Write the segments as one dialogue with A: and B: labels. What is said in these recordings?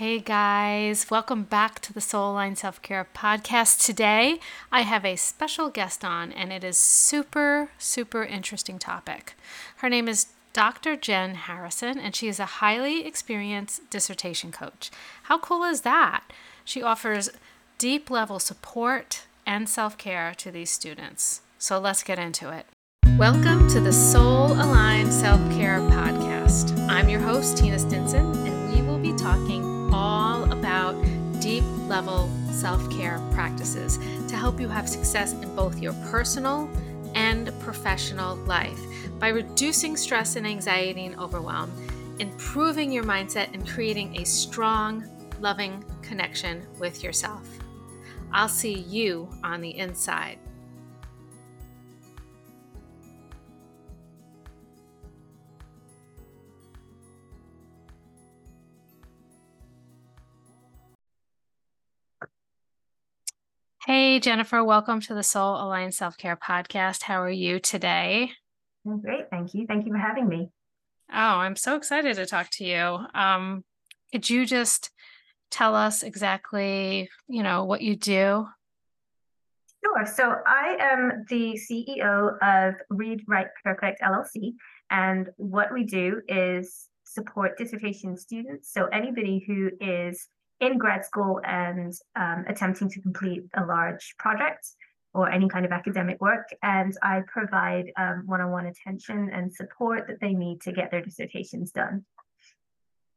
A: Hey guys, welcome back to the Soul Aligned Self Care Podcast. Today I have a special guest on, and it is super, super interesting topic. Her name is Dr. Jen Harrison, and she is a highly experienced dissertation coach. How cool is that? She offers deep level support and self care to these students. So let's get into it. Welcome to the Soul Aligned Self Care Podcast. I'm your host, Tina Stinson, and we will be talking deep level self care practices to help you have success in both your personal and professional life by reducing stress and anxiety and overwhelm, improving your mindset, and creating a strong, loving connection with yourself. I'll see you on the inside. Hey, Jennifer, welcome to the Soul Aligned Self Care Podcast. How are you today?
B: I'm great. Thank you. Thank you for having me.
A: Oh, I'm so excited to talk to you. Um, could you just tell us exactly, you know, what you do?
B: Sure. So I am the CEO of Read Write Perfect LLC. And what we do is support dissertation students. So anybody who is in grad school and um, attempting to complete a large project or any kind of academic work. And I provide um, one-on-one attention and support that they need to get their dissertations done.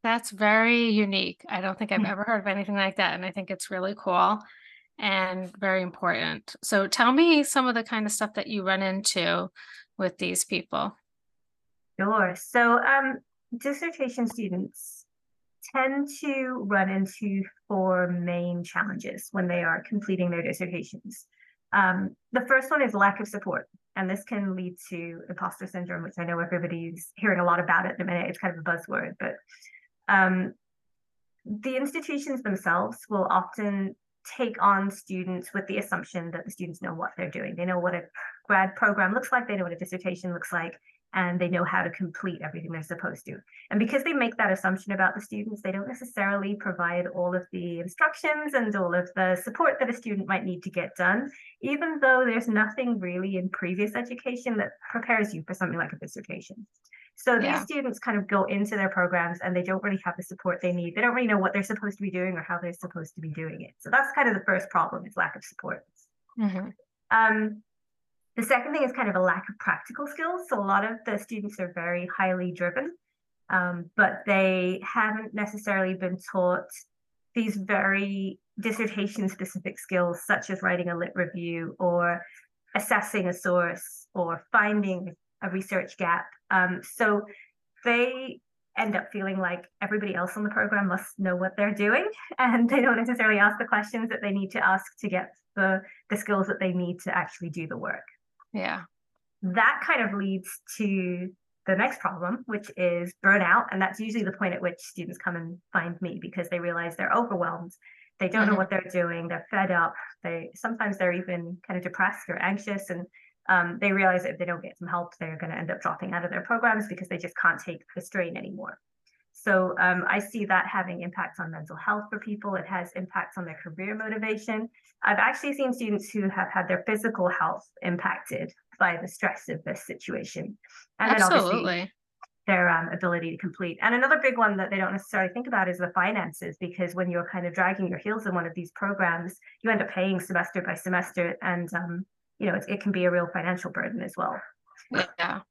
A: That's very unique. I don't think I've ever heard of anything like that. And I think it's really cool and very important. So tell me some of the kind of stuff that you run into with these people.
B: Sure. So um, dissertation students tend to run into four main challenges when they are completing their dissertations. Um, the first one is lack of support, and this can lead to imposter syndrome, which I know everybody's hearing a lot about at the minute. It's kind of a buzzword, but um, the institutions themselves will often take on students with the assumption that the students know what they're doing. They know what a grad program looks like, they know what a dissertation looks like, and they know how to complete everything they're supposed to. And because they make that assumption about the students, they don't necessarily provide all of the instructions and all of the support that a student might need to get done, even though there's nothing really in previous education that prepares you for something like a dissertation. So these students kind of go into their programs and they don't really have the support they need. They don't really know what they're supposed to be doing or how they're supposed to be doing it. So that's kind of the first problem is lack of support. Mm-hmm. Um, the second thing is kind of a lack of practical skills. So a lot of the students are very highly driven, um, but they haven't necessarily been taught these very dissertation specific skills, such as writing a lit review or assessing a source or finding a research gap. Um, so they end up feeling like everybody else on the program must know what they're doing and they don't necessarily ask the questions that they need to ask to get the, the skills that they need to actually do the work.
A: Yeah.
B: That kind of leads to the next problem, which is burnout. And that's usually the point at which students come and find me because they realize they're overwhelmed. They don't mm-hmm. know what they're doing. They're fed up. They sometimes they're even kind of depressed or anxious. And um, they realize if they don't get some help, they're going to end up dropping out of their programs because they just can't take the strain anymore. So um, I see that having impacts on mental health for people. It has impacts on their career motivation. I've actually seen students who have had their physical health impacted by the stress of this situation.
A: And Absolutely.
B: their um, ability to complete. And another big one that they don't necessarily think about is the finances, because when you're kind of dragging your heels in one of these programs, you end up paying semester by semester, and um, you know it, it can be a real financial burden as well.
A: Yeah.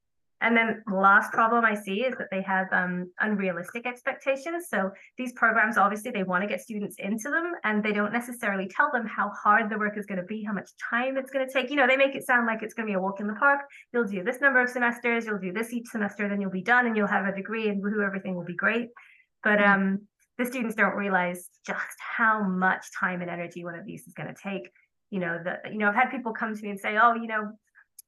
B: And then the last problem I see is that they have um, unrealistic expectations. So these programs, obviously, they want to get students into them, and they don't necessarily tell them how hard the work is going to be, how much time it's going to take. You know, they make it sound like it's going to be a walk in the park. You'll do this number of semesters, you'll do this each semester, then you'll be done, and you'll have a degree, and woohoo, everything will be great. But mm-hmm. um, the students don't realize just how much time and energy one of these is going to take. You know, the you know, I've had people come to me and say, "Oh, you know,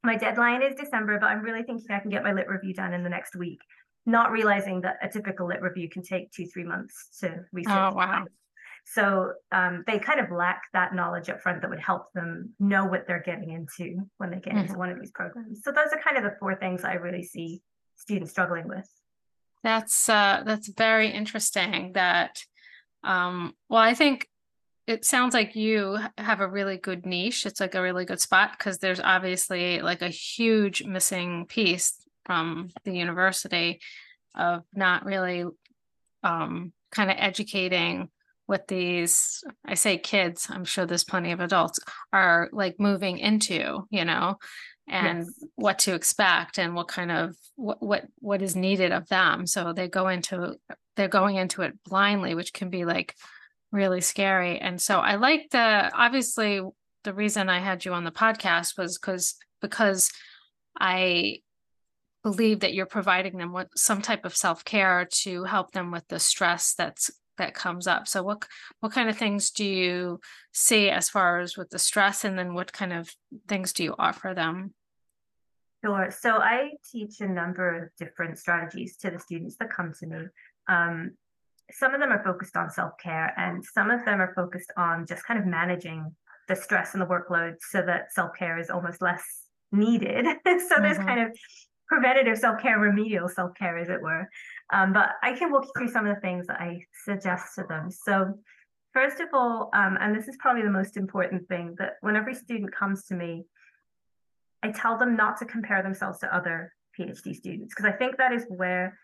B: my deadline is December, but I'm really thinking I can get my lit review done in the next week. Not realizing that a typical lit review can take two, three months to research.
A: Oh, wow.
B: So um, they kind of lack that knowledge up front that would help them know what they're getting into when they get mm-hmm. into one of these programs. So those are kind of the four things I really see students struggling with.
A: That's uh, that's very interesting. That Um, well, I think it sounds like you have a really good niche. It's like a really good spot because there's obviously like a huge missing piece from the university of not really um, kind of educating what these i say kids i'm sure there's plenty of adults are like moving into you know and yes. what to expect and what kind of what, what what is needed of them so they go into they're going into it blindly which can be like really scary. And so i like the obviously the reason i had you on the podcast was because because i believe that you're providing them with some type of self-care to help them with the stress that's that comes up. So what what kind of things do you see as far as with the stress and then what kind of things do you offer them?
B: Sure. So i teach a number of different strategies to the students that come to me. Um, some of them are focused on self-care and some of them are focused on just kind of managing the stress and the workload so that self-care is almost less needed so mm-hmm. there's kind of preventative self-care, remedial self-care, as it were. Um, but I can walk you through some of the things that I suggest to them. So first of all, um, and this is probably the most important thing, that when every student comes to me, I tell them not to compare themselves to other PhD students, because I think that is where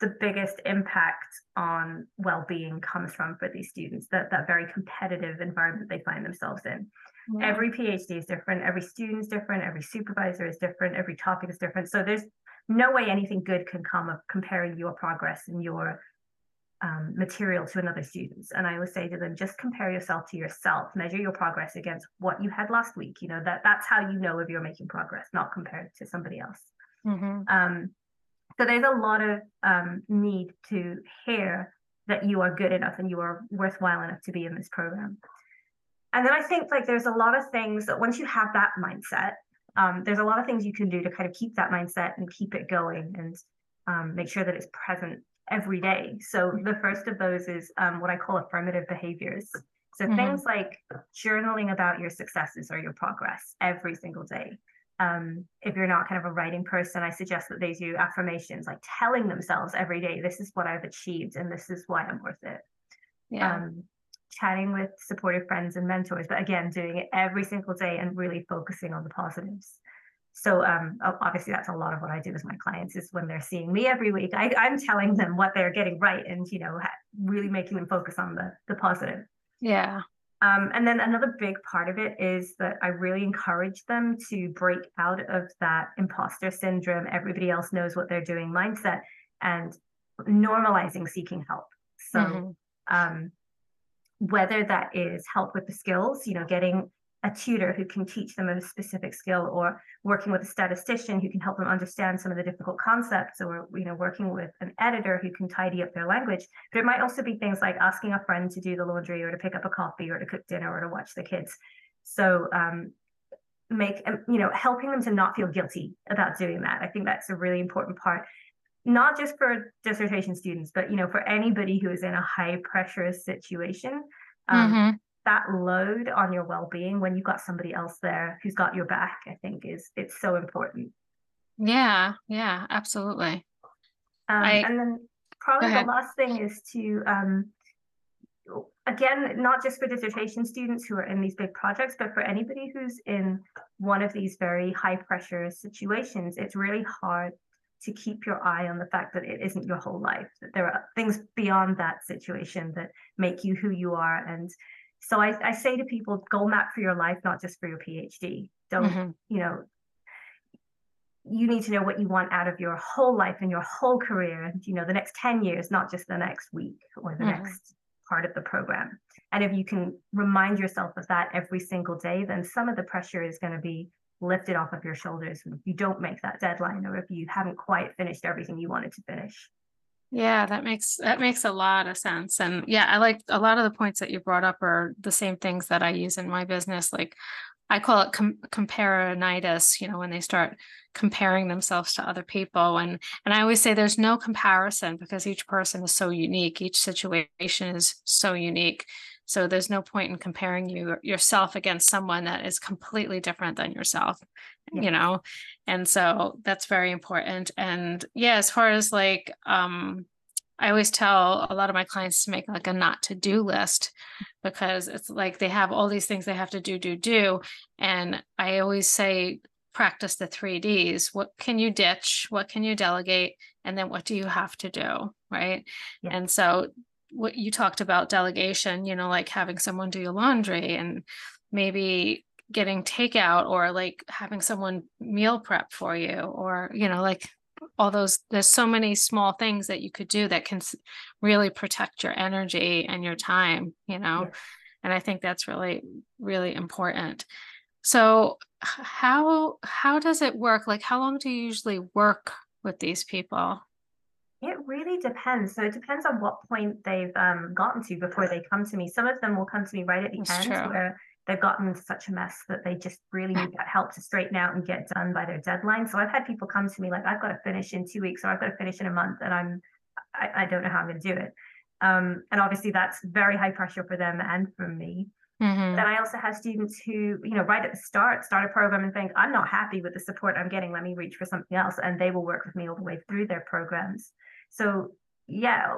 B: the biggest impact on well-being comes from for these students, that, that very competitive environment they find themselves in. Yeah. Every PhD is different, every student is different, every supervisor is different, every topic is different. So there's no way anything good can come of comparing your progress and your um, material to another student's. And I always say to them, just compare yourself to yourself, measure your progress against what you had last week. You know, that that's how you know if you're making progress, not compared to somebody else. Mm-hmm. Um, so there's a lot of um, need to hear that you are good enough and you are worthwhile enough to be in this program and then I think like there's a lot of things that once you have that mindset, um, there's a lot of things you can do to kind of keep that mindset and keep it going and um, make sure that it's present every day. So the first of those is um, what I call affirmative behaviors. So mm-hmm. things like journaling about your successes or your progress every single day. Um, if you're not kind of a writing person, I suggest that they do affirmations, like telling themselves every day, this is what I've achieved and this is why I'm worth it. Yeah. Um, chatting with supportive friends and mentors, but again, doing it every single day and really focusing on the positives. So um, obviously that's a lot of what I do with my clients is when they're seeing me every week, I, am telling them what they're getting right and, you know, really making them focus on the, the positive.
A: Yeah.
B: Um, and then another big part of it is that I really encourage them to break out of that imposter syndrome, everybody else knows what they're doing mindset and normalizing seeking help. So, mm-hmm. um, whether that is help with the skills, you know, getting a tutor who can teach them a specific skill or working with a statistician who can help them understand some of the difficult concepts or you know working with an editor who can tidy up their language. But it might also be things like asking a friend to do the laundry or to pick up a coffee or to cook dinner or to watch the kids. So um, make um, you know helping them to not feel guilty about doing that. I think that's a really important part not just for dissertation students, but you know, for anybody who is in a high pressure situation, um, mm-hmm. That load on your well-being when you've got somebody else there who's got your back, I think is it's so important.
A: Yeah, yeah, absolutely.
B: Um, I, and then probably the last thing is to um, again, not just for dissertation students who are in these big projects, but for anybody who's in one of these very high pressure situations, it's really hard to keep your eye on the fact that it isn't your whole life, that there are things beyond that situation that make you who you are. And so I, I say to people, goal map for your life, not just for your PhD. Don't, mm-hmm. you know, you need to know what you want out of your whole life and your whole career, you know, the next 10 years, not just the next week or the mm-hmm. next part of the program. And if you can remind yourself of that every single day, then some of the pressure is going to be lifted off of your shoulders if you don't make that deadline or if you haven't quite finished everything you wanted to finish.
A: Yeah, that makes that makes a lot of sense. And yeah, I like a lot of the points that you brought up are the same things that I use in my business. Like I call it com- comparinitis, you know, when they start comparing themselves to other people. And and I always say there's no comparison because each person is so unique. Each situation is so unique. So there's no point in comparing you yourself against someone that is completely different than yourself, yeah. you know? And so that's very important. And yeah, as far as like um I always tell a lot of my clients to make like a not to do list because it's like they have all these things they have to do, do, do. And I always say, practice the three Ds. What can you ditch? What can you delegate? And then what do you have to do? Right. Yeah. And so, what you talked about delegation, you know, like having someone do your laundry and maybe getting takeout or like having someone meal prep for you or, you know, like all those there's so many small things that you could do that can really protect your energy and your time you know and i think that's really really important so how how does it work like how long do you usually work with these people
B: it really depends. So it depends on what point they've um, gotten to before they come to me. Some of them will come to me right at the That's end true. where they've gotten such a mess that they just really need that help to straighten out and get done by their deadline. So I've had people come to me like, I've got to finish in two weeks or I've got to finish in a month and I'm, I, I don't know how I'm going to do it. Um, and obviously that's very high pressure for them and for me. Mm-hmm. Then I also have students who, you know, right at the start, start a program and think, I'm not happy with the support I'm getting. Let me reach for something else. And they will work with me all the way through their programs. So yeah,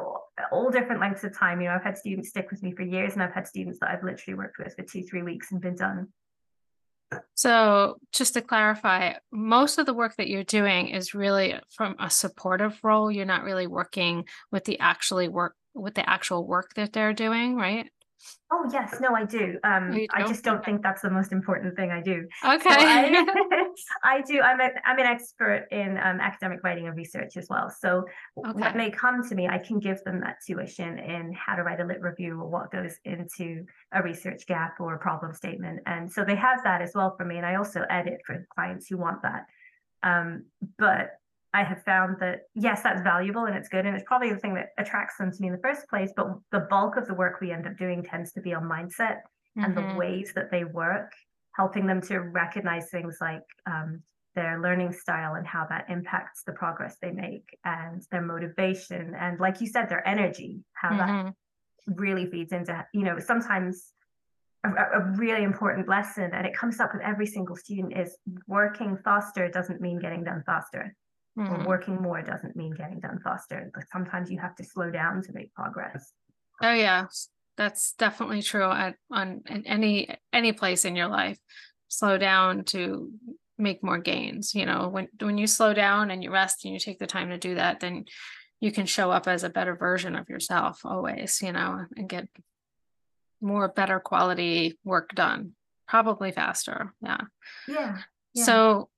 B: all different lengths of time. You know, I've had students stick with me for years, and I've had students that I've literally worked with for two, three weeks and been done.
A: So, just to clarify, most of the work that you're doing is really from a supportive role. You're not really working with the actually work with the actual work that they're doing, right?
B: Oh yes, no, I do. Um, do? I just don't think that's the most important thing I do.
A: Okay. So I,
B: I, do. I'm a, I'm an expert in um, academic writing and research as well. So okay. when they come to me, I can give them that tuition in how to write a lit review or what goes into a research gap or a problem statement, and so they have that as well for me. And I also edit for clients who want that. Um, but I have found that yes, that's valuable and it's good, and it's probably the thing that attracts them to me in the first place. But the bulk of the work we end up doing tends to be on mindset mm-hmm. and the mm-hmm. ways that they work, helping them to recognize things like um, their learning style and how that impacts the progress they make, and their motivation, and like you said, their energy, how mm-hmm. that really feeds into you know sometimes a, a, really important lesson and it comes up with every single student is working faster doesn't mean getting done faster Mm. working more doesn't mean getting done faster. But sometimes you have to slow down to make progress.
A: Oh yeah, that's definitely true at on in any any place in your life. Slow down to make more gains. You know, when when you slow down and you rest and you take the time to do that, then you can show up as a better version of yourself always, you know, and get more better quality work done probably faster
B: yeah yeah, yeah.
A: so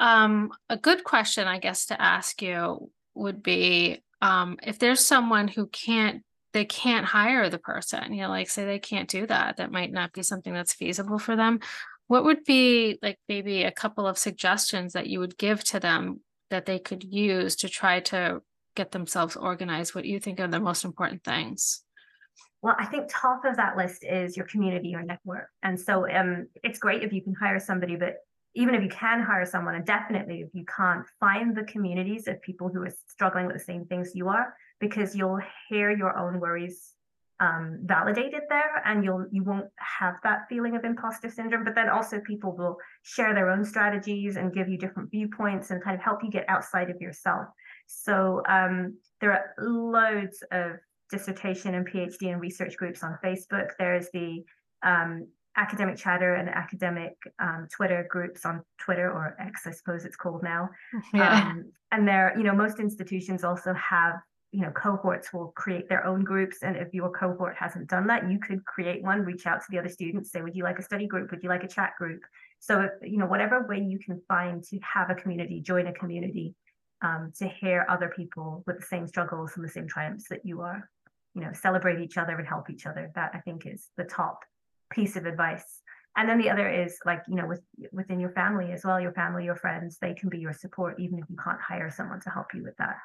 A: um, a good question, I guess, to ask you would be um, if there's someone who can't they can't hire the person, you know, like say they can't do that, that might not be something that's feasible for them. What would be like maybe a couple of suggestions that you would give to them that they could use to try to get themselves organized? What you think are the most important things?
B: Well, I think top of that list is your community or network. And so um, it's great if you can hire somebody, but even if you can hire someone, and definitely if you can't, find the communities of people who are struggling with the same things you are, because you'll hear your own worries um, validated there, and you'll you won't have that feeling of imposter syndrome. But then also people will share their own strategies and give you different viewpoints and kind of help you get outside of yourself. So um, there are loads of dissertation and PhD and research groups on Facebook. There's the um, academic chatter and academic um, Twitter groups on Twitter or X, I suppose it's called now. Yeah. Um, and there, you know, most institutions also have, you know, cohorts will create their own groups. And if your cohort hasn't done that, you could create one, reach out to the other students, say, would you like a study group? Would you like a chat group? So, if, you know, whatever way you can find to have a community, join a community, um, to hear other people with the same struggles and the same triumphs that you are, you know, celebrate each other and help each other. That I think is the top piece of advice. And then the other is like you know with within your family as well your family your friends they can be your support even if you can't hire someone to help you with that.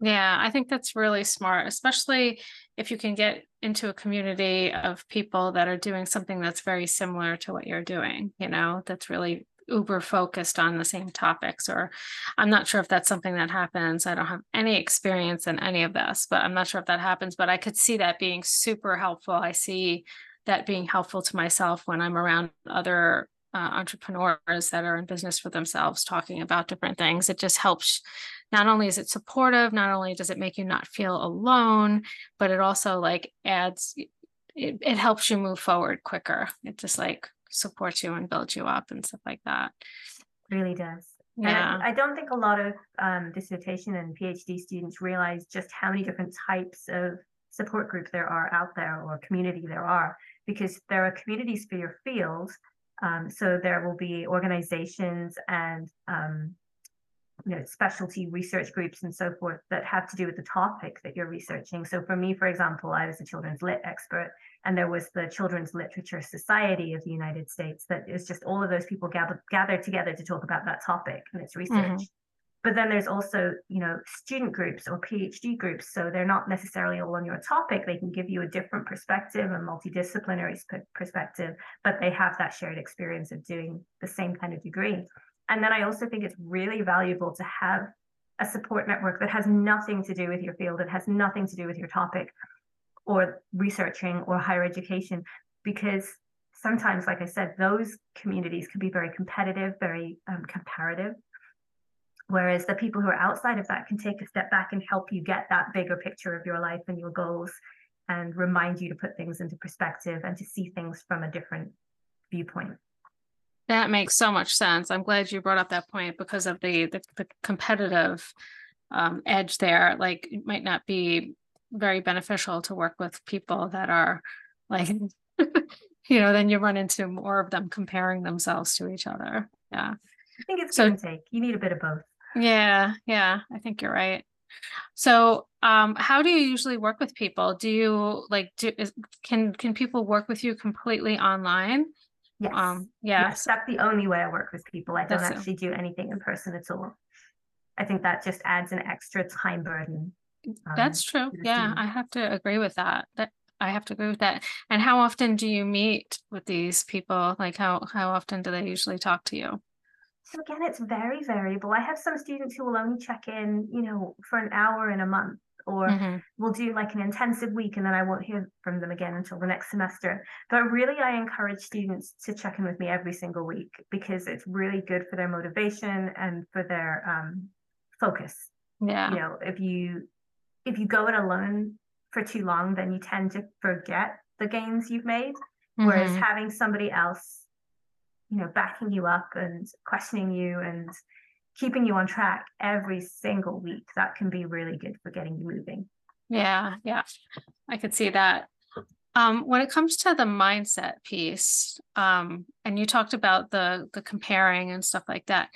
A: Yeah i think that's really smart especially if you can get into a community of people that are doing something that's very similar to what you're doing you know that's really uber focused on the same topics or i'm not sure if that's something that happens. I don't have any experience in any of this but i'm not sure if that happens but i could see that being super helpful. I see that being helpful to myself when I'm around other uh, entrepreneurs that are in business for themselves talking about different things. It just helps not only is it supportive, not only does it make you not feel alone, but it also like adds it, it helps you move forward quicker. It just like supports you and builds you up and stuff like that.
B: really does.
A: Yeah.
B: And I don't think a lot of um, dissertation and PhD students realize just how many different types of support group there are out there or community there are, because there are communities for your field. Um, so there will be organizations and um, you know specialty research groups and so forth that have to do with the topic that you're researching. So for me, for example, I was a children's lit expert, and there was the Children's Literature Society of the United States that is just all of those people gather, gathered together to talk about that topic and its research.
A: Mhm.
B: But then there's also, you know, student groups or PhD groups. So they're not necessarily all on your topic. They can give you a different perspective, a multidisciplinary perspective, but they have that shared experience of doing the same kind of degree. And then I also think it's really valuable to have a support network that has nothing to do with your field, that has nothing to do with your topic or researching or higher education, because sometimes, like I said, those communities can be very competitive, very um, comparative. Whereas the people who are outside of that can take a step back and help you get that bigger picture of your life and your goals and remind you to put things into perspective and to see things from a different viewpoint.
A: That makes so much sense. I'm glad you brought up that point because of the the, the competitive um, edge there. Like it might not be very beneficial to work with people that are like, you know, then you run into more of them comparing themselves to each other. Yeah.
B: I think it's
A: So-
B: give and take. You need a bit of both.
A: Yeah, yeah, I think you're right. So, um, how do you usually work with people? Do you like do is, can can people work with you completely online?
B: Yes.
A: Um,
B: yes,
A: yes.
B: that's the only way I work with people. I don't
A: That's it.
B: actually do anything in person at all. I think that just adds an extra time burden. um,
A: That's true. Yeah, I have to agree with that. That I have to agree with that. And how often do you meet with these people? Like how how often do they usually talk to you?
B: So again, it's very variable. I have some students who will only check in, you know, for an hour in a month, or
A: Mhm.
B: we'll do like an intensive week and then I won't hear from them again until the next semester. But really, I encourage students to check in with me every single week because it's really good for their motivation and for their um, focus.
A: Yeah.
B: You know, if you if you go it alone for too long, then you tend to forget the gains you've made. Whereas
A: Mhm.
B: having somebody else, you know, backing you up and questioning you and keeping you on track every single week, that can be really good for getting you moving.
A: Yeah, yeah. I could see that. Um, when it comes to the mindset piece, um, and you talked about the the comparing and stuff like that,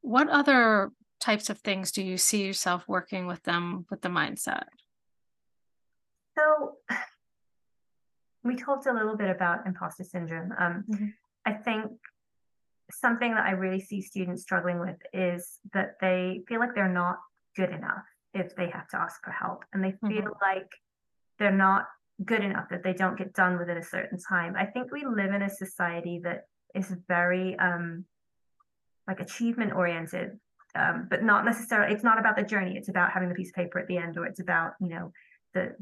A: what other types of things do you see yourself working with them with the mindset?
B: So we talked a little bit about imposter syndrome. Um,
A: Mhm.
B: I think something that I really see students struggling with is that they feel like they're not good enough if they have to ask for help, and they feel like they're not good enough that they don't get done within a certain time. I think we live in a society that is very um, like achievement oriented, um, but not necessarily. It's not about the journey. It's about having the piece of paper at the end, or it's about you know the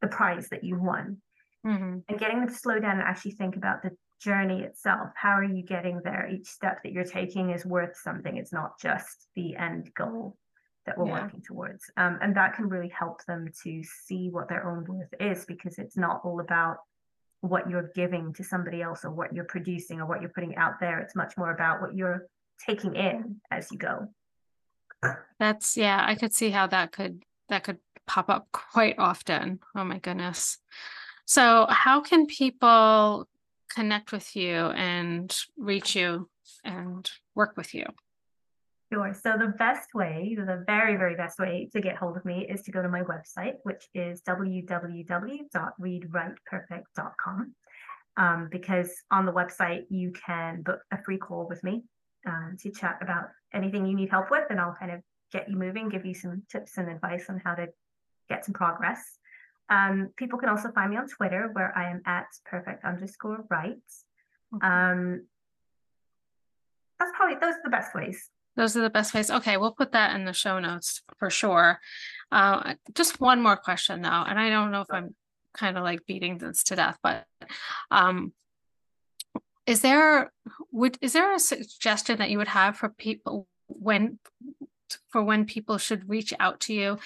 B: the prize that you won
A: Mhm.
B: and getting them to slow down and actually think about the journey itself. How are you getting there? Each step that you're taking is worth something. It's not just the end goal that we're
A: Yeah.
B: working towards. Um, and that can really help them to see what their own worth is because it's not all about what you're giving to somebody else or what you're producing or what you're putting out there. It's much more about what you're taking in as you go.
A: That's yeah, I could see how that could that could pop up quite often. Oh my goodness. So how can people connect with you and reach you and work with you?
B: Sure. So the best way, the very, very best way to get hold of me is to go to my website, which is www.readwriteperfect.com. Um, because on the website, you can book a free call with me um, to chat about anything you need help with, and I'll kind of get you moving, give you some tips and advice on how to get some progress. Um, people can also find me on Twitter, where I am at perfect underscore
A: write.
B: Um, that's probably those are the best ways.
A: Those are the best ways. Okay, we'll put that in the show notes for sure. Uh, just one more question though, and I don't know if I'm kind of like beating this to death, but um, is there would is there a suggestion that you would have for people when for when people should reach out to you?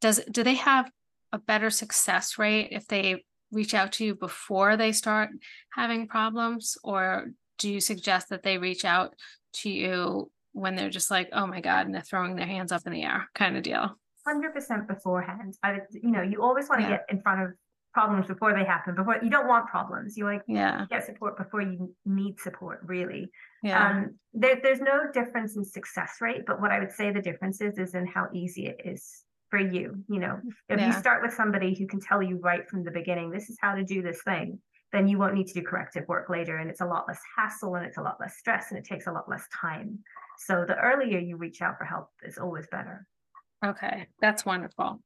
A: Does do they have a better success rate if they reach out to you before they start having problems or do you suggest that they reach out to you when they're just like, oh my God, and they're throwing their hands up in the air kind of deal?
B: Hundred percent beforehand. I, would, you know, you always want to
A: Yeah.
B: get in front of problems before they happen. Before you don't want problems. You like
A: Yeah,
B: get support before you need support. Really.
A: yeah,
B: Um, there, there's no difference in success rate, but what I would say the difference is is in how easy it is for you. You know, if you start with somebody who can tell you right from the beginning, this is how to do this thing, then you won't need to do corrective work later, and it's a lot less hassle and it's a lot less stress and it takes a lot less time. So the earlier you reach out for help is always better.
A: okay, that's wonderful.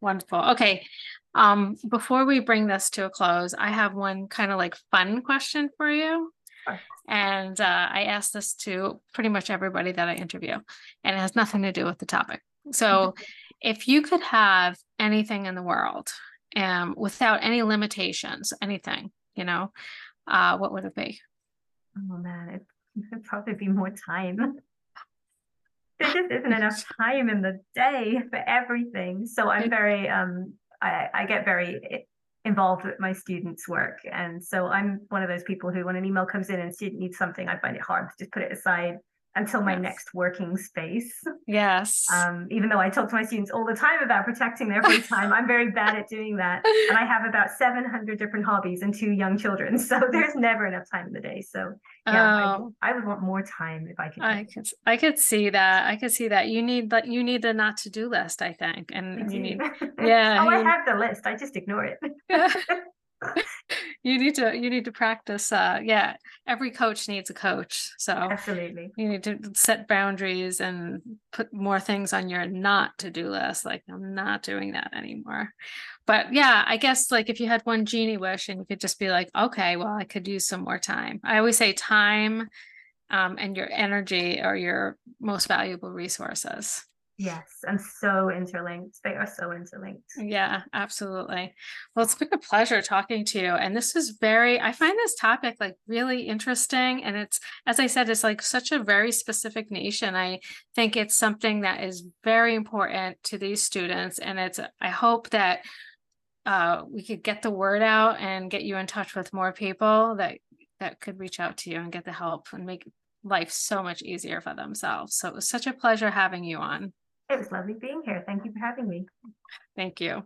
A: Wonderful. Okay. Um, before we bring this to a close, I have one kind of like fun question for you.
B: Sure.
A: And uh, I ask this to pretty much everybody that I interview, and it has nothing to do with the topic. So, if you could have anything in the world, um, without any limitations, anything, you know, uh, what would it be?
B: Oh man, it would probably be more time. There just isn't enough time in the day for everything. So I'm very um I, I get very involved with my students' work. And so I'm one of those people who when an email comes in and a student needs something, I find it hard to just put it aside until my
A: Yes.
B: next working space.
A: Yes.
B: Um, even though I talk to my students all the time about protecting their free time, I'm very bad at doing that. And I have about 700 different hobbies and two young children. So there's never enough time in the day. So yeah,
A: Oh.
B: I, I would want more time if I could.
A: I could I could see that. I could see that. You need that you need the not to do list, I think.
B: I
A: And you need yeah,
B: oh, I have the list. I just ignore it.
A: you need to you need to practice uh yeah, every coach needs a coach. So
B: Absolutely.
A: you need to set boundaries and put more things on your not to do list. Like I'm not doing that anymore. But yeah, I guess like if you had one genie wish and you could just be like, okay, well, I could use some more time. I always say time um, and your energy are your most valuable resources.
B: Yes, and so interlinked. They are so interlinked.
A: Yeah, absolutely. Well, it's been a pleasure talking to you. And this is very, I find this topic like really interesting. And it's, as I said, it's like such a very specific niche. And I think it's something that is very important to these students. And it's, I hope that uh, we could get the word out and get you in touch with more people that that could reach out to you and get the help and make life so much easier for themselves. So it was such a pleasure having you on.
B: It was lovely being here. Thank you for having me.
A: Thank you.